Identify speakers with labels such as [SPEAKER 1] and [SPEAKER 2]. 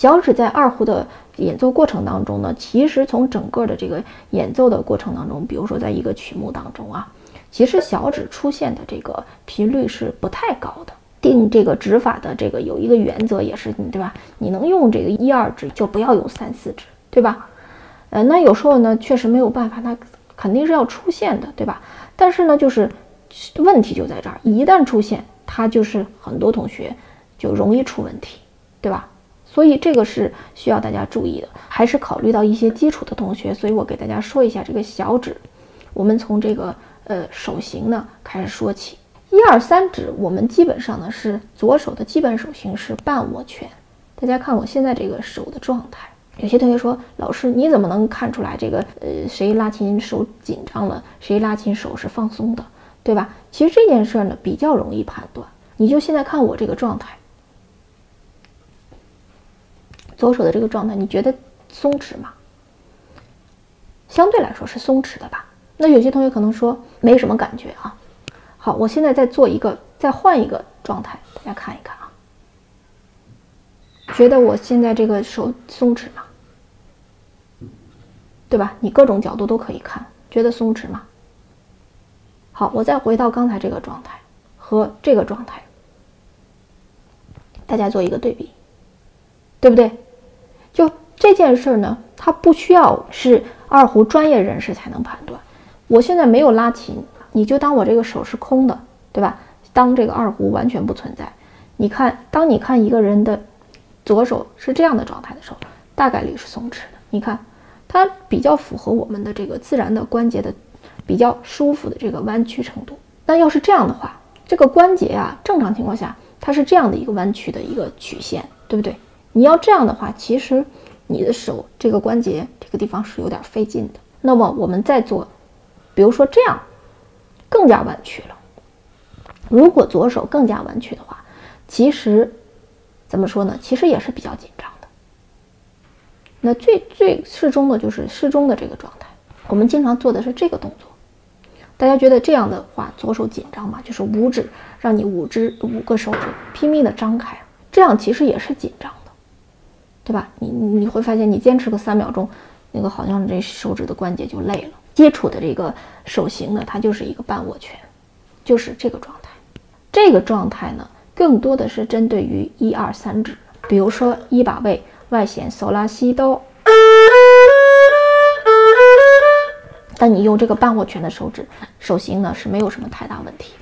[SPEAKER 1] 小指在二胡的演奏过程当中呢，其实从整个的这个演奏的过程当中，比如说在一个曲目当中啊，其实小指出现的这个频率是不太高的。定这个指法的这个有一个原则也是你，对吧？你能用这个一二指，就不要用三四指，对吧？呃，那有时候呢，确实没有办法，它肯定是要出现的，对吧？但是呢，就是问题就在这儿，一旦出现，它就是很多同学就容易出问题，对吧？所以这个是需要大家注意的，还是考虑到一些基础的同学，所以我给大家说一下这个小指。我们从这个呃手型呢开始说起，一二三指，我们基本上呢是左手的基本手型是半握拳。大家看我现在这个手的状态，有些同学说老师你怎么能看出来这个呃谁拉琴手紧张了，谁拉琴手是放松的，对吧？其实这件事呢比较容易判断，你就现在看我这个状态。左手的这个状态，你觉得松弛吗？相对来说是松弛的吧。那有些同学可能说没什么感觉啊。好，我现在再做一个，再换一个状态，大家看一看啊。觉得我现在这个手松弛吗？对吧？你各种角度都可以看，觉得松弛吗？好，我再回到刚才这个状态和这个状态，大家做一个对比，对不对？就这件事儿呢，它不需要是二胡专业人士才能判断。我现在没有拉琴，你就当我这个手是空的，对吧？当这个二胡完全不存在。你看，当你看一个人的左手是这样的状态的时候，大概率是松弛的。你看，它比较符合我们的这个自然的关节的比较舒服的这个弯曲程度。那要是这样的话，这个关节啊，正常情况下它是这样的一个弯曲的一个曲线，对不对？你要这样的话，其实你的手这个关节这个地方是有点费劲的。那么我们再做，比如说这样，更加弯曲了。如果左手更加弯曲的话，其实怎么说呢？其实也是比较紧张的。那最最适中的就是适中的这个状态。我们经常做的是这个动作。大家觉得这样的话，左手紧张吗？就是五指，让你五只五个手指拼命的张开，这样其实也是紧张。对吧？你你会发现，你坚持个三秒钟，那个好像这手指的关节就累了。接触的这个手型呢，它就是一个半握拳，就是这个状态。这个状态呢，更多的是针对于一二三指，比如说一把位外弦嗦拉西哆，但你用这个半握拳的手指手型呢，是没有什么太大问题。